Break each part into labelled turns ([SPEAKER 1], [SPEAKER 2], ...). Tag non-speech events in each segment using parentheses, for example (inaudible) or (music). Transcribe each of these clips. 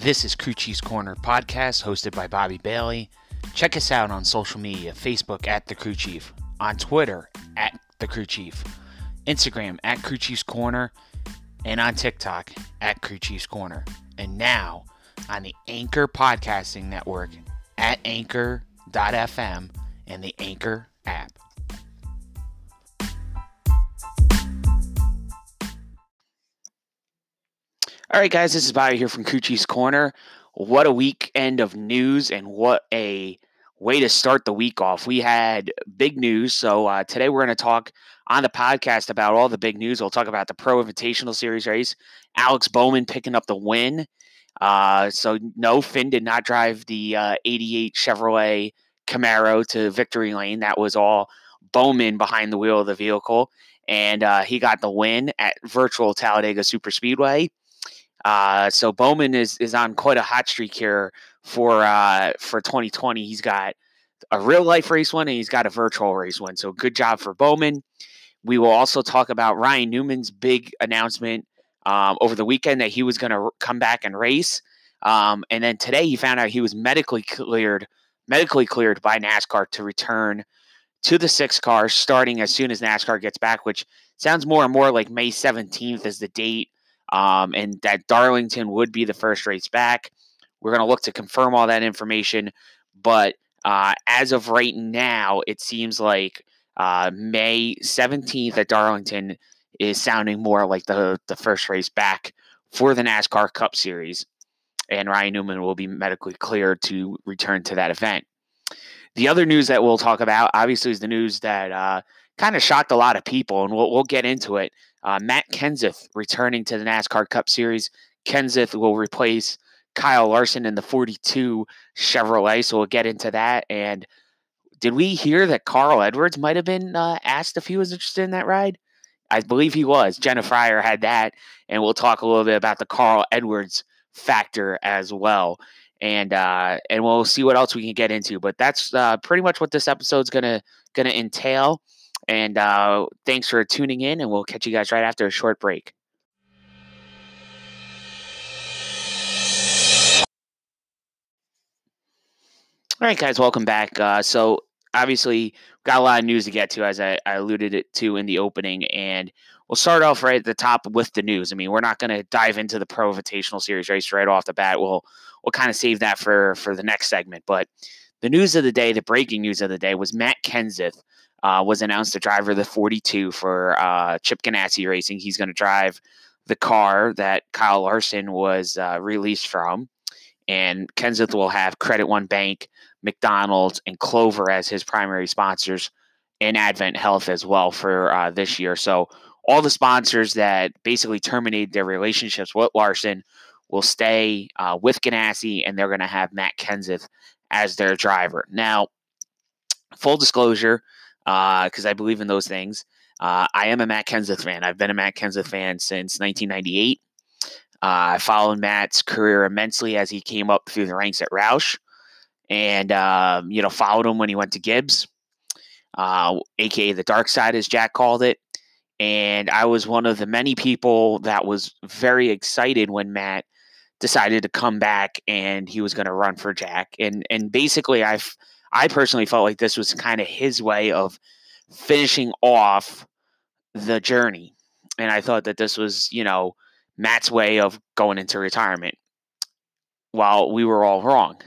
[SPEAKER 1] This is Crew Chief's Corner podcast hosted by Bobby Bailey. Check us out on social media Facebook at The Crew Chief, on Twitter at The Crew Chief, Instagram at Crew Chief's Corner, and on TikTok at Crew Chief's Corner. And now on the Anchor Podcasting Network at anchor.fm and the Anchor app. All right, guys, this is Bobby here from Crew Chief's Corner. What a weekend of news and what a way to start the week off. We had big news. So uh, today we're going to talk on the podcast about all the big news. We'll talk about the Pro Invitational Series race, Alex Bowman picking up the win. Uh, so no, Flynn did not drive the uh, 88 Chevrolet Camaro to victory lane. That was all Bowman behind the wheel of the vehicle. And uh, he got the win at virtual Talladega Super Speedway. Uh, so Bowman is is on quite a hot streak here for uh, for 2020. He's got a real life race one and he's got a virtual race one. So good job for Bowman. We will also talk about Ryan Newman's big announcement um, over the weekend that he was going to come back and race. Um, and then today he found out he was medically cleared, medically cleared by NASCAR to return to the six car starting as soon as NASCAR gets back, which sounds more and more like May 17th is the date. Um, and that Darlington would be the first race back. We're going to look to confirm all that information. But uh, as of right now, it seems like uh, May 17th at Darlington is sounding more like the, the first race back for the NASCAR Cup Series. And Ryan Newman will be medically cleared to return to that event. The other news that we'll talk about, obviously, is the news that uh, kind of shocked a lot of people, and we'll, we'll get into it. Uh, Matt Kenseth returning to the NASCAR Cup Series. Kenseth will replace Kyle Larson in the 42 Chevrolet, so we'll get into that. And did we hear that Carl Edwards might have been uh, asked if he was interested in that ride? I believe he was. Jenna Fryer had that, and we'll talk a little bit about the Carl Edwards factor as well. And uh, and we'll see what else we can get into. But that's uh, pretty much what this episode's gonna gonna entail. And uh, thanks for tuning in, and we'll catch you guys right after a short break. All right, guys, welcome back. Uh, so, obviously, got a lot of news to get to, as I, I alluded it to in the opening, and we'll start off right at the top with the news. I mean, we're not going to dive into the Pro Invitational Series race right off the bat. We'll we'll kind of save that for for the next segment. But the news of the day, the breaking news of the day, was Matt Kenseth uh, was announced the driver of the 42 for uh, Chip Ganassi Racing. He's going to drive the car that Kyle Larson was uh, released from. And Kenseth will have Credit One Bank, McDonald's, and Clover as his primary sponsors, and Advent Health as well for uh, this year. So, all the sponsors that basically terminated their relationships with Larson will stay uh, with Ganassi, and they're going to have Matt Kenseth as their driver. Now, full disclosure, because uh, I believe in those things. Uh, I am a Matt Kenseth fan. I've been a Matt Kenseth fan since 1998. Uh, I followed Matt's career immensely as he came up through the ranks at Roush, and um, you know followed him when he went to Gibbs, aka the dark side, as Jack called it. And I was one of the many people that was very excited when Matt decided to come back and he was going to run for Jack. And and basically, I've I personally felt like this was kind of his way of finishing off the journey. And I thought that this was, you know, Matt's way of going into retirement. While we were all wrong,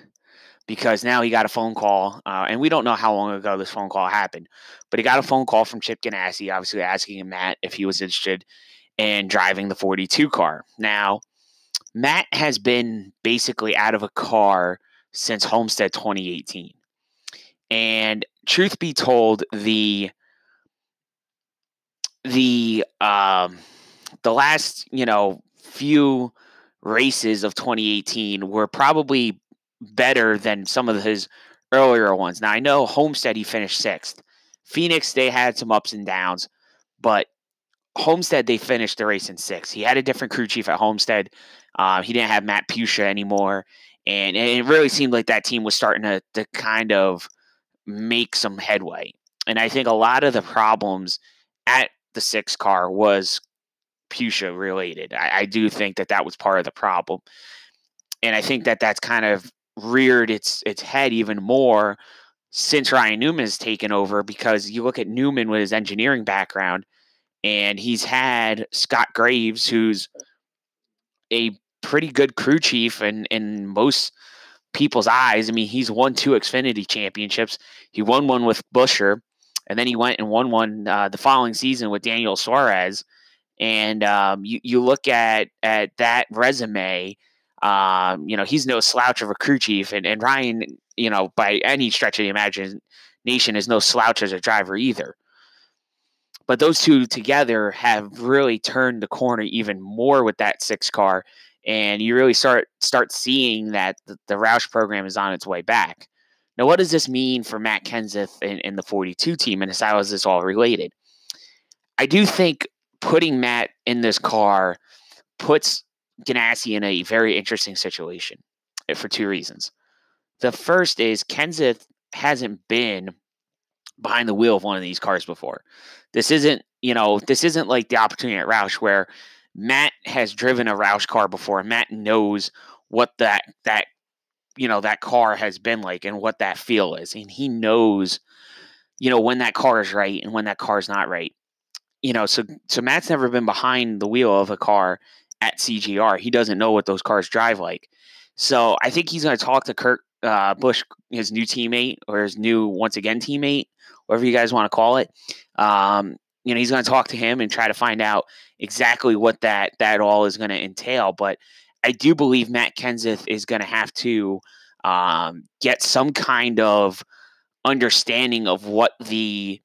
[SPEAKER 1] because now he got a phone call, uh, and we don't know how long ago this phone call happened, but he got a phone call from Chip Ganassi, obviously asking Matt if he was interested in driving the 42 car. Now, Matt has been basically out of a car since Homestead 2018. And truth be told, the the um the last, you know, few races of 2018 were probably better than some of his earlier ones. Now I know Homestead he finished sixth. Phoenix they had some ups and downs, but Homestead they finished the race in sixth. He had a different crew chief at Homestead. Uh, he didn't have Matt Puccia anymore, and, and, it really seemed like that team was starting to, to kind of make some headway. And I think a lot of the problems at the six car was Puccia related. I, I do think that that was part of the problem. and I think that that's kind of reared its its head even more since Ryan Newman has taken over because you look at Newman with his engineering background and he's had Scott Graves who's a pretty good crew chief and in most people's eyes. I mean, he's won two Xfinity championships. He won one with Buescher, and then he went and won one uh, the following season with Daniel Suarez. And um, you you look at at that resume. Um, you know, he's no slouch of a crew chief, and, and Ryan, you know, by any stretch of the imagination, is no slouch as a driver either. But those two together have really turned the corner even more with that six car and you really start start seeing that the, the Roush program is on its way back. Now, what does this mean for Matt Kenseth and, in the 42 team, and how is this all related? I do think putting Matt in this car puts Ganassi in a very interesting situation eh, for two reasons. The first is Kenseth hasn't been behind the wheel of one of these cars before. This isn't, you know, this isn't like the opportunity at Roush where Matt has driven a Roush car before. Matt knows what that that you know that car has been like and what that feel is, and he knows you know when that car is right and when that car is not right. You know, so so Matt's never been behind the wheel of a car at CGR. He doesn't know what those cars drive like. So I think he's going to talk to Kurt uh, Busch, his new teammate or his new once again teammate, whatever you guys want to call it. Um, you know, he's going to talk to him and try to find out exactly what that that all is going to entail. But I do believe Matt Kenseth is going to have to um, get some kind of understanding of what the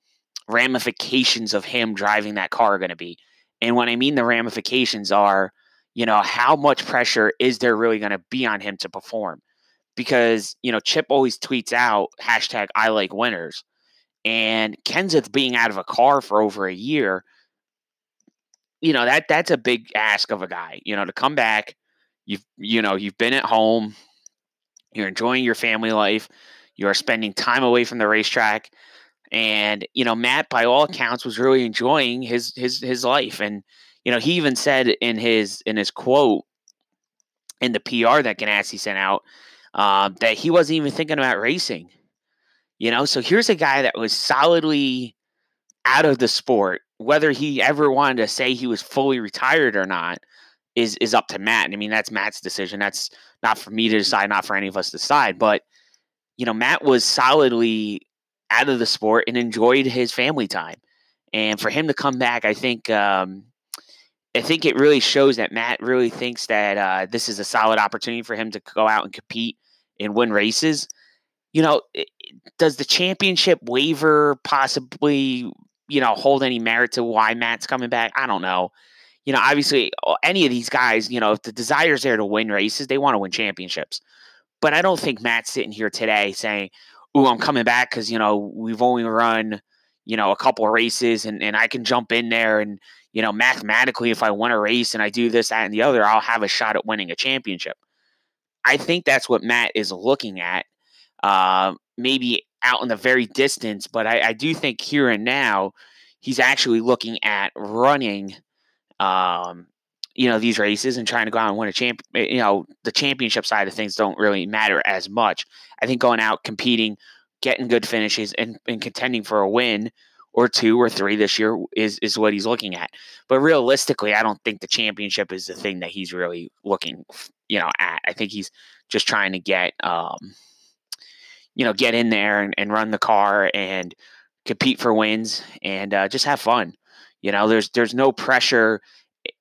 [SPEAKER 1] ramifications of him driving that car are going to be. And when I mean the ramifications are, you know, how much pressure is there really going to be on him to perform? Because, you know, Chip always tweets out hashtag I like winners. And Kenseth being out of a car for over a year, you know, that that's a big ask of a guy, you know, to come back. You've you know, you've been at home, you're enjoying your family life, you are spending time away from the racetrack. And, you know, Matt, by all accounts, was really enjoying his his his life. And, you know, he even said in his in his quote in the PR that Ganassi sent out uh, that he wasn't even thinking about racing. You know, so here's a guy that was solidly out of the sport. Whether he ever wanted to say he was fully retired or not is is up to Matt. I mean, that's Matt's decision. That's not for me to decide, not for any of us to decide. But you know, Matt was solidly out of the sport and enjoyed his family time. And for him to come back, I think um, I think it really shows that Matt really thinks that uh, this is a solid opportunity for him to go out and compete and win races you know, does the championship waiver possibly, you know, hold any merit to why Matt's coming back? I don't know. You know, obviously, any of these guys, you know, if the desire's there to win races, they want to win championships. But I don't think Matt's sitting here today saying, "Ooh, I'm coming back because you know we've only run, you know, a couple of races, and and I can jump in there and you know mathematically, if I win a race and I do this, that, and the other, I'll have a shot at winning a championship." I think that's what Matt is looking at uh, maybe out in the very distance, but I, I, do think here and now he's actually looking at running, um, you know, these races and trying to go out and win a champ. Eh, you know, the championship side of things don't really matter as much. I think going out competing, getting good finishes, and, and contending for a win or two or three this year is is what he's looking at. But realistically, I don't think the championship is the thing that he's really looking, you know, at. I think he's just trying to get. Um, you know, get in there and, and run the car and compete for wins and uh, just have fun. You know, there's there's no pressure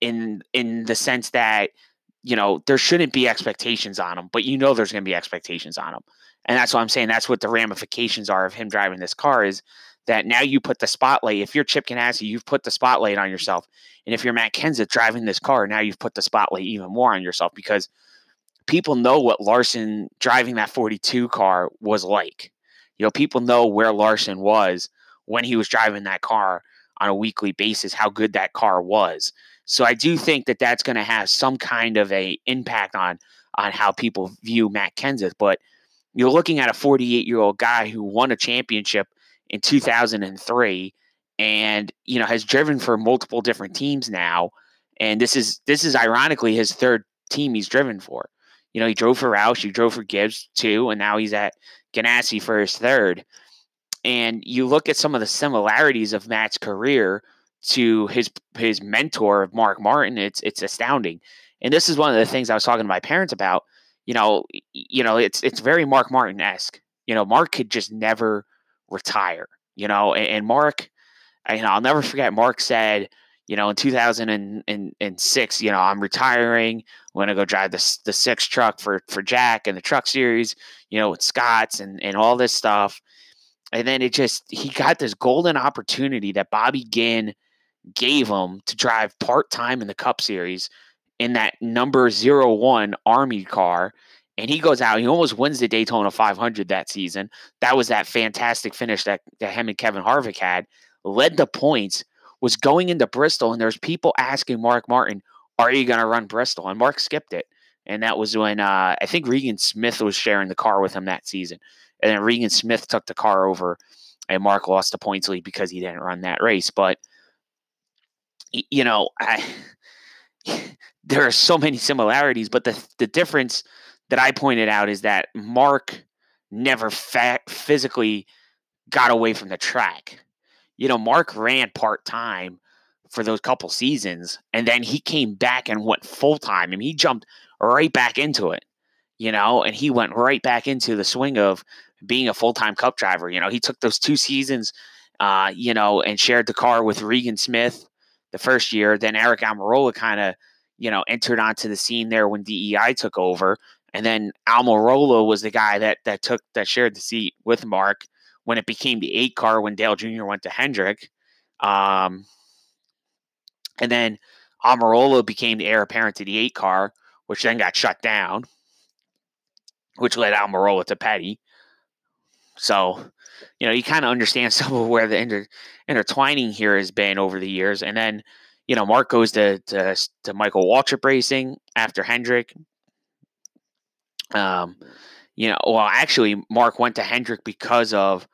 [SPEAKER 1] in in the sense that you know there shouldn't be expectations on him, but you know there's going to be expectations on him, and that's what I'm saying. That's what the ramifications are of him driving this car is that now you put the spotlight. If you're Chip Ganassi, you've put the spotlight on yourself, and if you're Matt Kenseth driving this car, now you've put the spotlight even more on yourself because people know what Larson driving that 42 car was like. You know, people know where Larson was when he was driving that car on a weekly basis, how good that car was. So I do think that that's going to have some kind of a impact on on how people view Matt Kenseth. But you're looking at a 48 year old guy who won a championship in 2003 and you know has driven for multiple different teams now and this is this is ironically his third team he's driven for You know, he drove for Roush, he drove for Gibbs too, and now he's at Ganassi for his third. And you look at some of the similarities of Matt's career to his his mentor, Mark Martin. It's it's astounding. And this is one of the things I was talking to my parents about. You know, you know, it's it's very Mark Martin esque. You know, Mark could just never retire. You know, and, and Mark, you know, I'll never forget. Mark said, you know, in 2006, you know, I'm retiring. I'm going to go drive the, the six truck for, for Jack and the truck series, you know, with Scott's and, and all this stuff. And then it just, he got this golden opportunity that Bobby Ginn gave him to drive part time in the Cup Series in that number zero one Army car. And he goes out, he almost wins the Daytona 500 that season. That was that fantastic finish that, that him and Kevin Harvick had, led the points was going into Bristol, and there's people asking Mark Martin, "Are you going to run Bristol?" And Mark skipped it, and that was when uh, I think Regan Smith was sharing the car with him that season, and then Regan Smith took the car over, and Mark lost the points lead because he didn't run that race. But you know, I, (laughs) there are so many similarities, but the the difference that I pointed out is that Mark never fa- physically got away from the track you know, Mark ran part time for those couple seasons, and then he came back and went full time, and he jumped right back into it, you know, and he went right back into the swing of being a full time cup driver. You know, he took those two seasons, uh, you know, and shared the car with Regan Smith the first year. Then Eric Almirola kind of, you know, entered onto the scene there when DEI took over. And then Almirola was the guy that that took that shared the seat with Mark when it became the eight car when Dale Jr. went to Hendrick. Um, and then Almirola became the heir apparent to the eight car, which then got shut down, which led Almirola to Petty. So, you know, you kind of understand (laughs) some of where the inter- intertwining here has been over the years. And then, you know, Mark goes to to, to Michael Waltrip Racing after Hendrick. Um, you know, well, actually, Mark went to Hendrick because of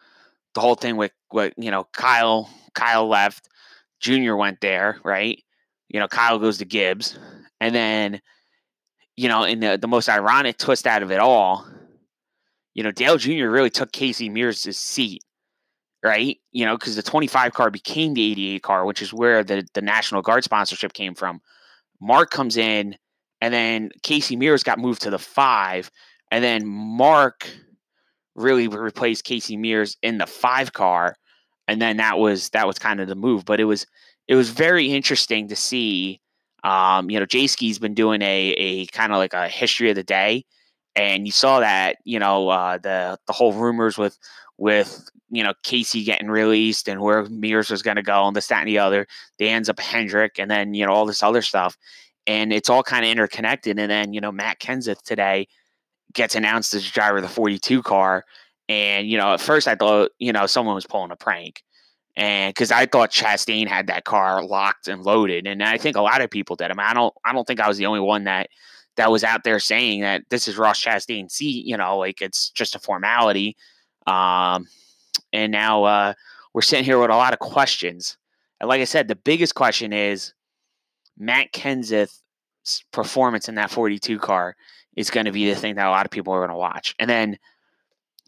[SPEAKER 1] the whole thing with what you know Kyle Kyle left, Junior went there, right? You know, Kyle goes to Gibbs, and then you know, in the the most ironic twist out of it all, you know, Dale Jr. really took Casey Mears' seat, right? You know, because the 25 car became the 88 car, which is where the the National Guard sponsorship came from. Mark comes in, and then Casey Mears got moved to the five, and then Mark really replaced Casey Mears in the five car, and then that was that was kind of the move. But it was it was very interesting to see. Um, you know, Jayski's been doing a a kind of like a history of the day, and you saw that you know uh, the the whole rumors with with you know Casey getting released and where Mears was going to go and this that and the other. They ends up Hendrick, and then you know all this other stuff, and it's all kind of interconnected. And then you know Matt Kenseth today gets announced as driver of the 42 car. And, you know, at first I thought, you know, someone was pulling a prank. And because I thought Chastain had that car locked and loaded. And I think a lot of people did. I mean, I don't I don't think I was the only one that that was out there saying that this is Ross Chastain's seat, you know, like it's just a formality. Um, and now uh, we're sitting here with a lot of questions. And like I said, the biggest question is Matt Kenseth's performance in that 42 car is going to be the thing that a lot of people are going to watch. And then,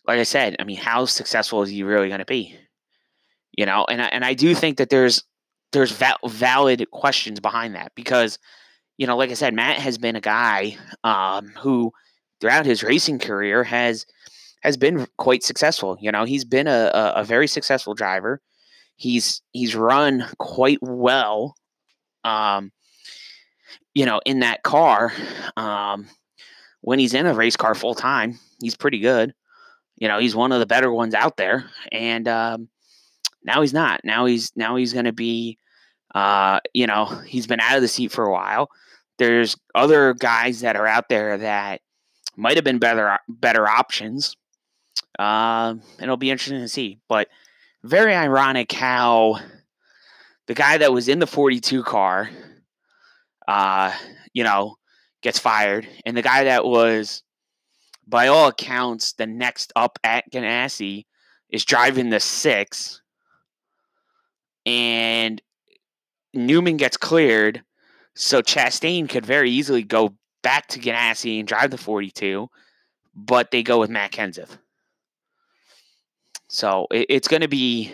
[SPEAKER 1] like I said, I mean, how successful is he really going to be? You know, and I, and I do think that there's there's val- valid questions behind that because, you know, like I said, Matt has been a guy um, who throughout his racing career has has been quite successful. You know, he's been a, a, a very successful driver. He's he's run quite well. Um, you know, in that car. Um, when he's in a race car full time, he's pretty good. You know, he's one of the better ones out there. And um, now he's not. Now he's now he's going to be, uh, you know, he's been out of the seat for a while. There's other guys that are out there that might have been better better options. Uh, it'll be interesting to see. But very ironic how the guy that was in the 42 car, uh, you know, gets fired, and the guy that was, by all accounts, the next up at Ganassi is driving the six, and Newman gets cleared, so Chastain could very easily go back to Ganassi and drive the 42, but they go with Matt Kenseth. So it, it's going to be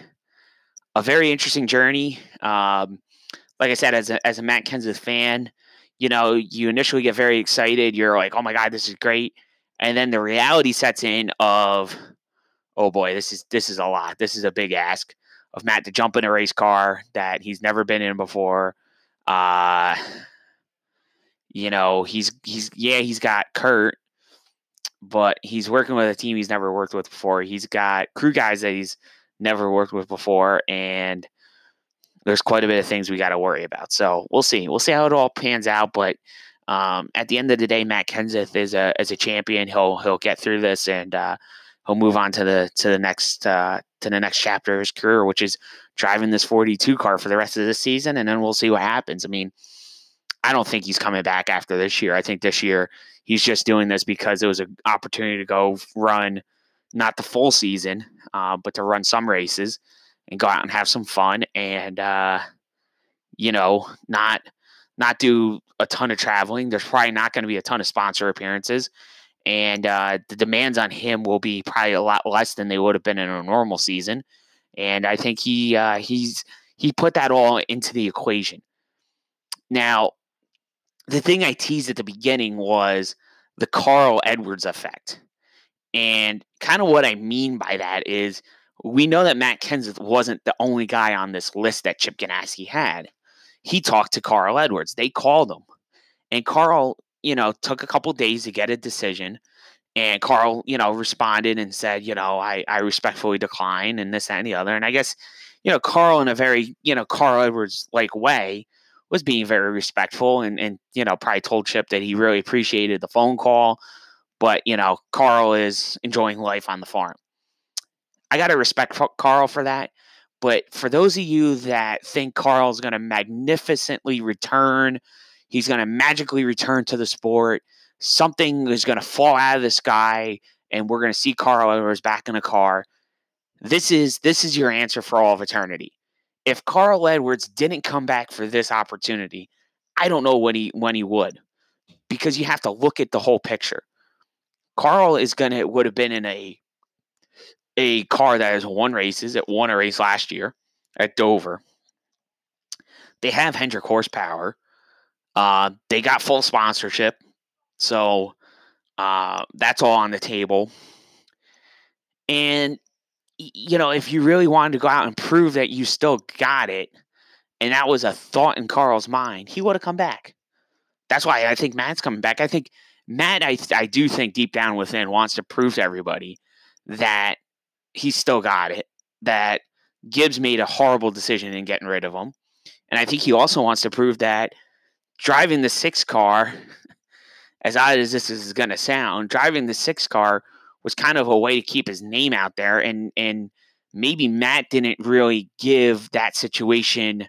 [SPEAKER 1] a very interesting journey. Um, like I said, as a, as a Matt Kenseth fan, you know, you initially get very excited. You're like, oh my God, this is great. And then the reality sets in of, oh boy, this is this is a lot. This is a big ask of Matt to jump in a race car that he's never been in before. Uh, you know, he's he's yeah, he's got Kurt, but he's working with a team he's never worked with before. He's got crew guys that he's never worked with before, and there's quite a bit of things we got to worry about. So we'll see. We'll see how it all pans out. But um, at the end of the day, Matt Kenseth is a as a champion. He'll he'll get through this and uh, he'll move on to the to the next uh, to the next chapter of his career, which is driving this 42 car for the rest of the season, and then we'll see what happens. I mean, I don't think he's coming back after this year. I think this year he's just doing this because it was an opportunity to go run not the full season, uh, but to run some races and go out and have some fun and uh, you know not not do a ton of traveling. There's probably not going to be a ton of sponsor appearances, and uh, the demands on him will be probably a lot less than they would have been in a normal season. And I think he uh, he's he put that all into the equation. Now, the thing I teased at the beginning was the Carl Edwards effect. And kind of what I mean by that is we know that Matt Kenseth wasn't the only guy on this list that Chip Ganassi had. He talked to Carl Edwards. They called him. And Carl, you know, took a couple days to get a decision. And Carl, you know, responded and said, you know, I, I respectfully decline and this, that, and the other. And I guess, you know, Carl in a very, you know, Carl Edwards like way was being very respectful and, and, you know, probably told Chip that he really appreciated the phone call. But, you know, Carl is enjoying life on the farm. I got to respect Carl for that. But for those of you that think Carl's going to magnificently return, he's going to magically return to the sport, something is going to fall out of the sky, and we're going to see Carl Edwards back in a car. This is this is your answer for all of eternity. If Carl Edwards didn't come back for this opportunity, I don't know when he when he would, because you have to look at the whole picture. Carl is gonna would have been in a a car that has won races. It won a race last year at Dover. They have Hendrick horsepower. Uh, they got full sponsorship. So uh, that's all on the table. And, you know, if you really wanted to go out and prove that you still got it, and that was a thought in Carl's mind, he would have come back. That's why I think Matt's coming back. I think Matt, I, I do think deep down within, wants to prove to everybody that he's still got it. That Gibbs made a horrible decision in getting rid of him. And I think he also wants to prove that driving the six car, (laughs) as odd as this is going to sound, driving the six car was kind of a way to keep his name out there. And, and maybe Matt didn't really give that situation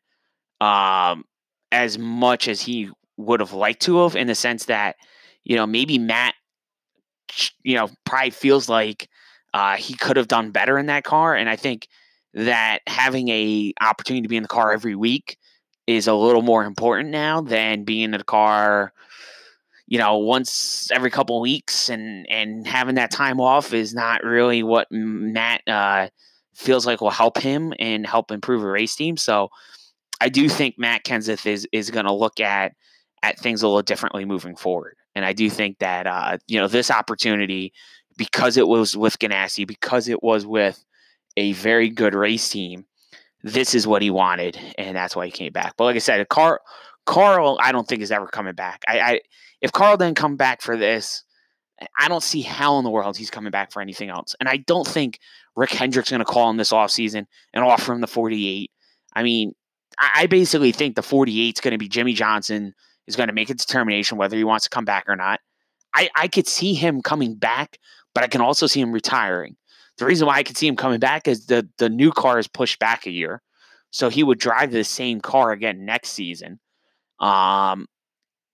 [SPEAKER 1] um, as much as he would have liked to have, in the sense that, you know, maybe Matt, you know, probably feels like uh, he could have done better in that car, and I think that having a opportunity to be in the car every week is a little more important now than being in the car you know once every couple of weeks and and having that time off is not really what matt uh, feels like will help him and help improve a race team so i do think matt kenseth is is going to look at at things a little differently moving forward and i do think that uh, you know this opportunity because it was with Ganassi, because it was with a very good race team, this is what he wanted, and that's why he came back. But like I said, Carl, Carl, I don't think is ever coming back. I, I if Carl didn't come back for this, I don't see how in the world he's coming back for anything else. And I don't think Rick Hendrick's going to call him this offseason and offer him the 48. I mean, I basically think the 48 is going to be Jimmie Johnson is going to make a determination whether he wants to come back or not. I, I could see him coming back but I can also see him retiring. The reason why I could see him coming back is the the new car is pushed back a year, so he would drive the same car again next season. Um,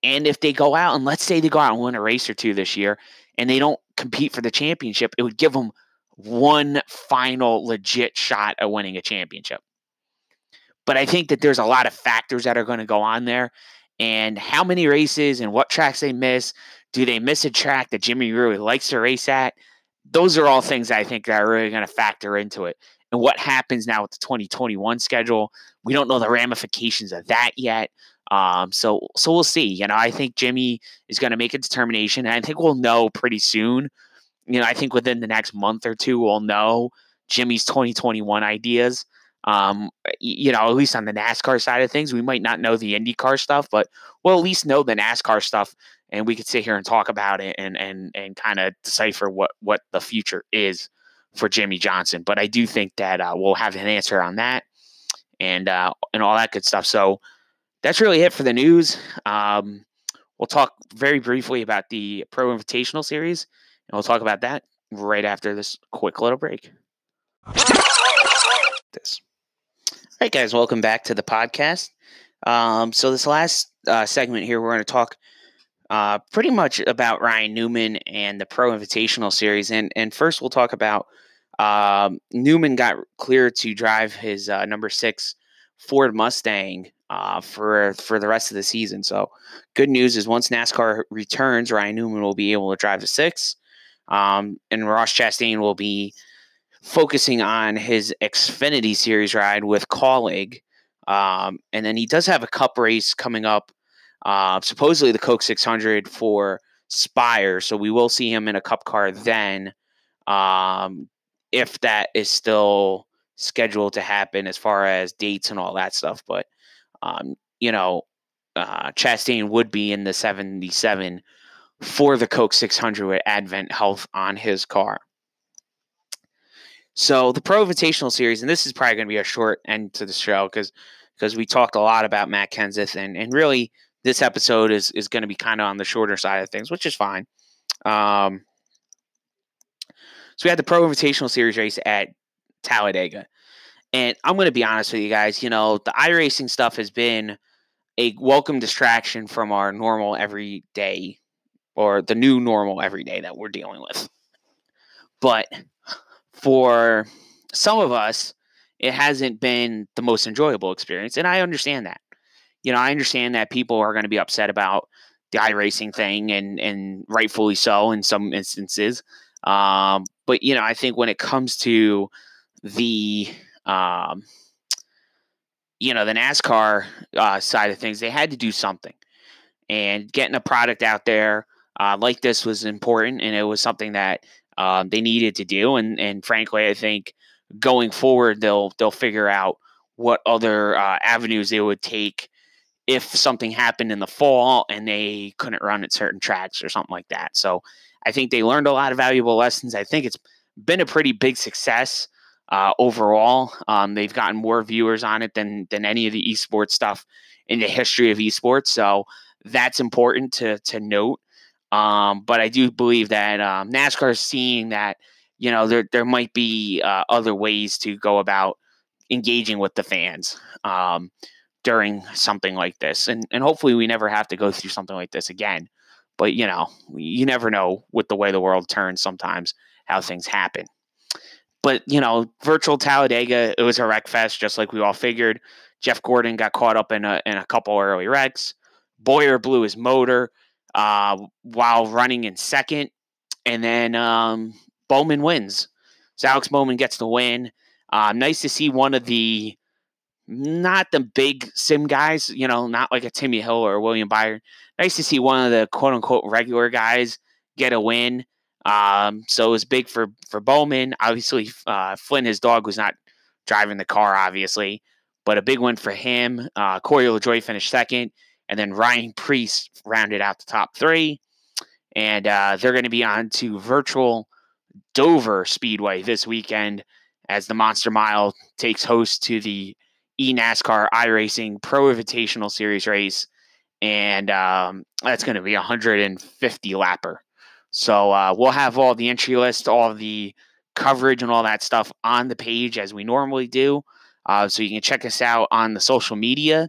[SPEAKER 1] and if they go out and let's say they go out and win a race or two this year, and they don't compete for the championship, it would give them one final legit shot at winning a championship. But I think that there's a lot of factors that are going to go on there. and how many races and what tracks they miss. Do they miss a track that Jimmy really likes to race at? Those are all things I think that are really going to factor into it. And what happens now with the 2021 schedule? We don't know the ramifications of that yet. Um, so so we'll see. You know, I think Jimmy is going to make a determination, and I think we'll know pretty soon. You know, I think within the next month or two, we'll know Jimmy's 2021 ideas. Um, you know, at least on the NASCAR side of things, we might not know the IndyCar stuff, but we'll at least know the NASCAR stuff, and we could sit here and talk about it and and and kind of decipher what what the future is for Jimmie Johnson. But I do think that uh, we'll have an answer on that and uh, and all that good stuff. So that's really it for the news. Um, we'll talk very briefly about the Pro Invitational Series, and we'll talk about that right after this quick little break. This. All right, guys, welcome back to the podcast. Um, so this last uh, segment here, we're going to talk uh, pretty much about Ryan Newman and the Pro Invitational Series, and and first we'll talk about um, Newman got cleared to drive his uh, number six Ford Mustang uh, for for the rest of the season. So, good news is once NASCAR returns, Ryan Newman will be able to drive the six, um, and Ross Chastain will be focusing on his Xfinity Series ride with Kaulig. Um, and then he does have a Cup race coming up, uh, supposedly the Coke 600 for Spire. So we will see him in a Cup car then, um, if that is still scheduled to happen as far as dates and all that stuff. But um, you know, uh, Chastain would be in the 77 for the Coke 600 with Advent Health on his car. So the Pro Invitational Series, and this is probably going to be a short end to the show because because we talked a lot about Matt Kenseth, and and really this episode is is going to be kind of on the shorter side of things, which is fine. Um, so we had the Pro Invitational Series race at Talladega. And I'm going to be honest with you guys, you know, the iRacing stuff has been a welcome distraction from our normal everyday or the new normal everyday that we're dealing with. But for some of us, it hasn't been the most enjoyable experience. And I understand that. You know, I understand that people are going to be upset about the iRacing thing and and rightfully so in some instances. Um, but you know, I think when it comes to the um, you know, the NASCAR uh, side of things, they had to do something. And getting a product out there uh, like this was important, and it was something that um, they needed to do. And and frankly, I think going forward, they'll they'll figure out what other uh, avenues they would take if something happened in the fall and they couldn't run at certain tracks or something like that. So I think they learned a lot of valuable lessons. I think it's been a pretty big success uh, overall. Um, they've gotten more viewers on it than than any of the esports stuff in the history of esports. So that's important to to note. Um, but I do believe that um, NASCAR is seeing that you know there there might be uh, other ways to go about engaging with the fans um, during something like this, and and hopefully we never have to go through something like this again. But you know, you never know with the way the world turns. Sometimes how things happen but you know, virtual Talladega, it was a wreck fest, just like we all figured. Jeff Gordon got caught up in a in a couple early wrecks. Boyer blew his motor uh, while running in second, and then um, Bowman wins. So Alex Bowman gets the win. Uh, nice to see one of the not the big sim guys, you know, not like a Timmy Hill or William Byron. Nice to see one of the quote unquote regular guys get a win. Um, so it was big for for Bowman. Obviously, uh, Flynn, his dog, was not driving the car, obviously, but a big one for him. Uh, Corey LaJoie finished second, and then Ryan Preece rounded out the top three. And uh, they're going to be on to virtual Dover Speedway this weekend as the Monster Mile takes host to the eNASCAR iRacing Pro Invitational Series race. And um, that's going to be a 150 lapper. So uh, we'll have all the entry list, all the coverage, and all that stuff on the page as we normally do. Uh, so you can check us out on the social media.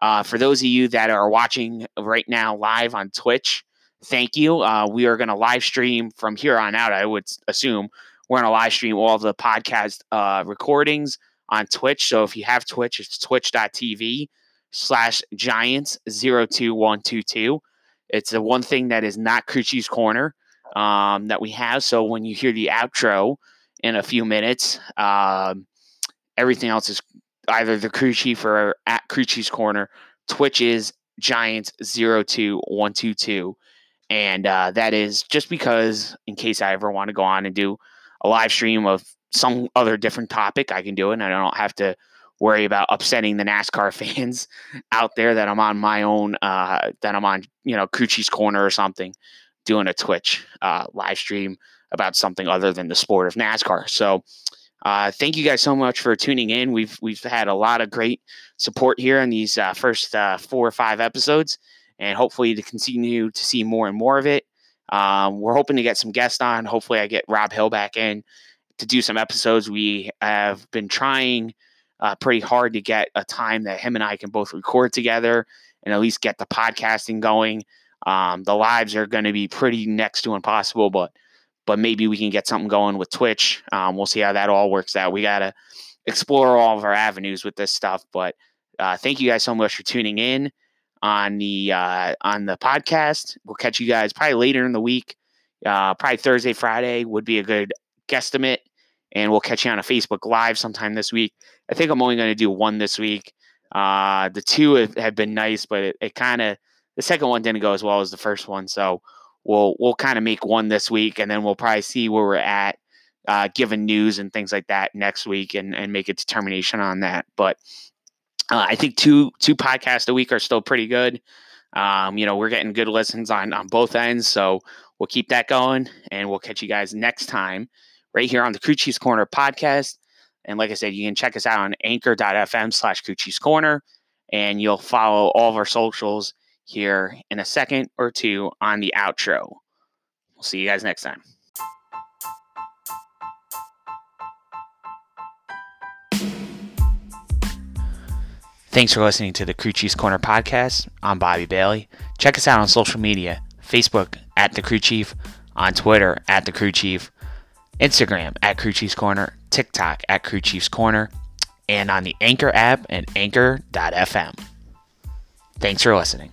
[SPEAKER 1] Uh, for those of you that are watching right now live on Twitch, thank you. Uh, we are going to live stream from here on out. I would assume we're going to live stream all the podcast uh, recordings on Twitch. So if you have Twitch, it's twitch.tv slash Giants 02122. It's the one thing that is not Crew Chiefs Corner um, that we have. So when you hear the outro in a few minutes, um, everything else is either the crew chief or at crew chief's corner. Twitch is Giants 02122. And uh, that is just because, in case I ever want to go on and do a live stream of some other different topic, I can do it. And I don't have to worry about upsetting the NASCAR (laughs) fans out there that I'm on my own, uh, that I'm on, you know, Coochie's Corner or something, doing a Twitch uh, live stream about something other than the sport of NASCAR. So, uh, thank you guys so much for tuning in. We've we've had a lot of great support here in these uh, first uh, four or five episodes, and hopefully to continue to see more and more of it. Um, we're hoping to get some guests on. Hopefully, I get Rob Hill back in to do some episodes. We have been trying uh, pretty hard to get a time that him and I can both record together and at least get the podcasting going. Um, the lives are going to be pretty next to impossible, but but maybe we can get something going with Twitch. Um, we'll see how that all works out. We got to explore all of our avenues with this stuff. But uh, thank you guys so much for tuning in on the uh, on the podcast. We'll catch you guys probably later in the week. Uh, probably Thursday, Friday would be a good guesstimate, and we'll catch you on a Facebook Live sometime this week. I think I'm only going to do one this week. Uh, the two have, have been nice, but it, it kind of the second one didn't go as well as the first one, so we'll we'll kind of make one this week, and then we'll probably see where we're at, uh, given news and things like that next week, and and make a determination on that. But uh, I think two two podcasts a week are still pretty good. Um, you know, we're getting good listens on on both ends, so we'll keep that going, and we'll catch you guys next time right here on the Crew Chiefs Corner podcast. And like I said, you can check us out on anchor.fm slash Crew Chiefs Corner, and you'll follow all of our socials here in a second or two on the outro. We'll see you guys next time. Thanks for listening to the Crew Chiefs Corner podcast. I'm Bobby Bailey. Check us out on social media Facebook at The Crew Chief, on Twitter at The Crew Chief, Instagram at Crew Chiefs Corner, TikTok at Crew Chiefs Corner, and on the Anchor app and anchor.fm. Thanks for listening.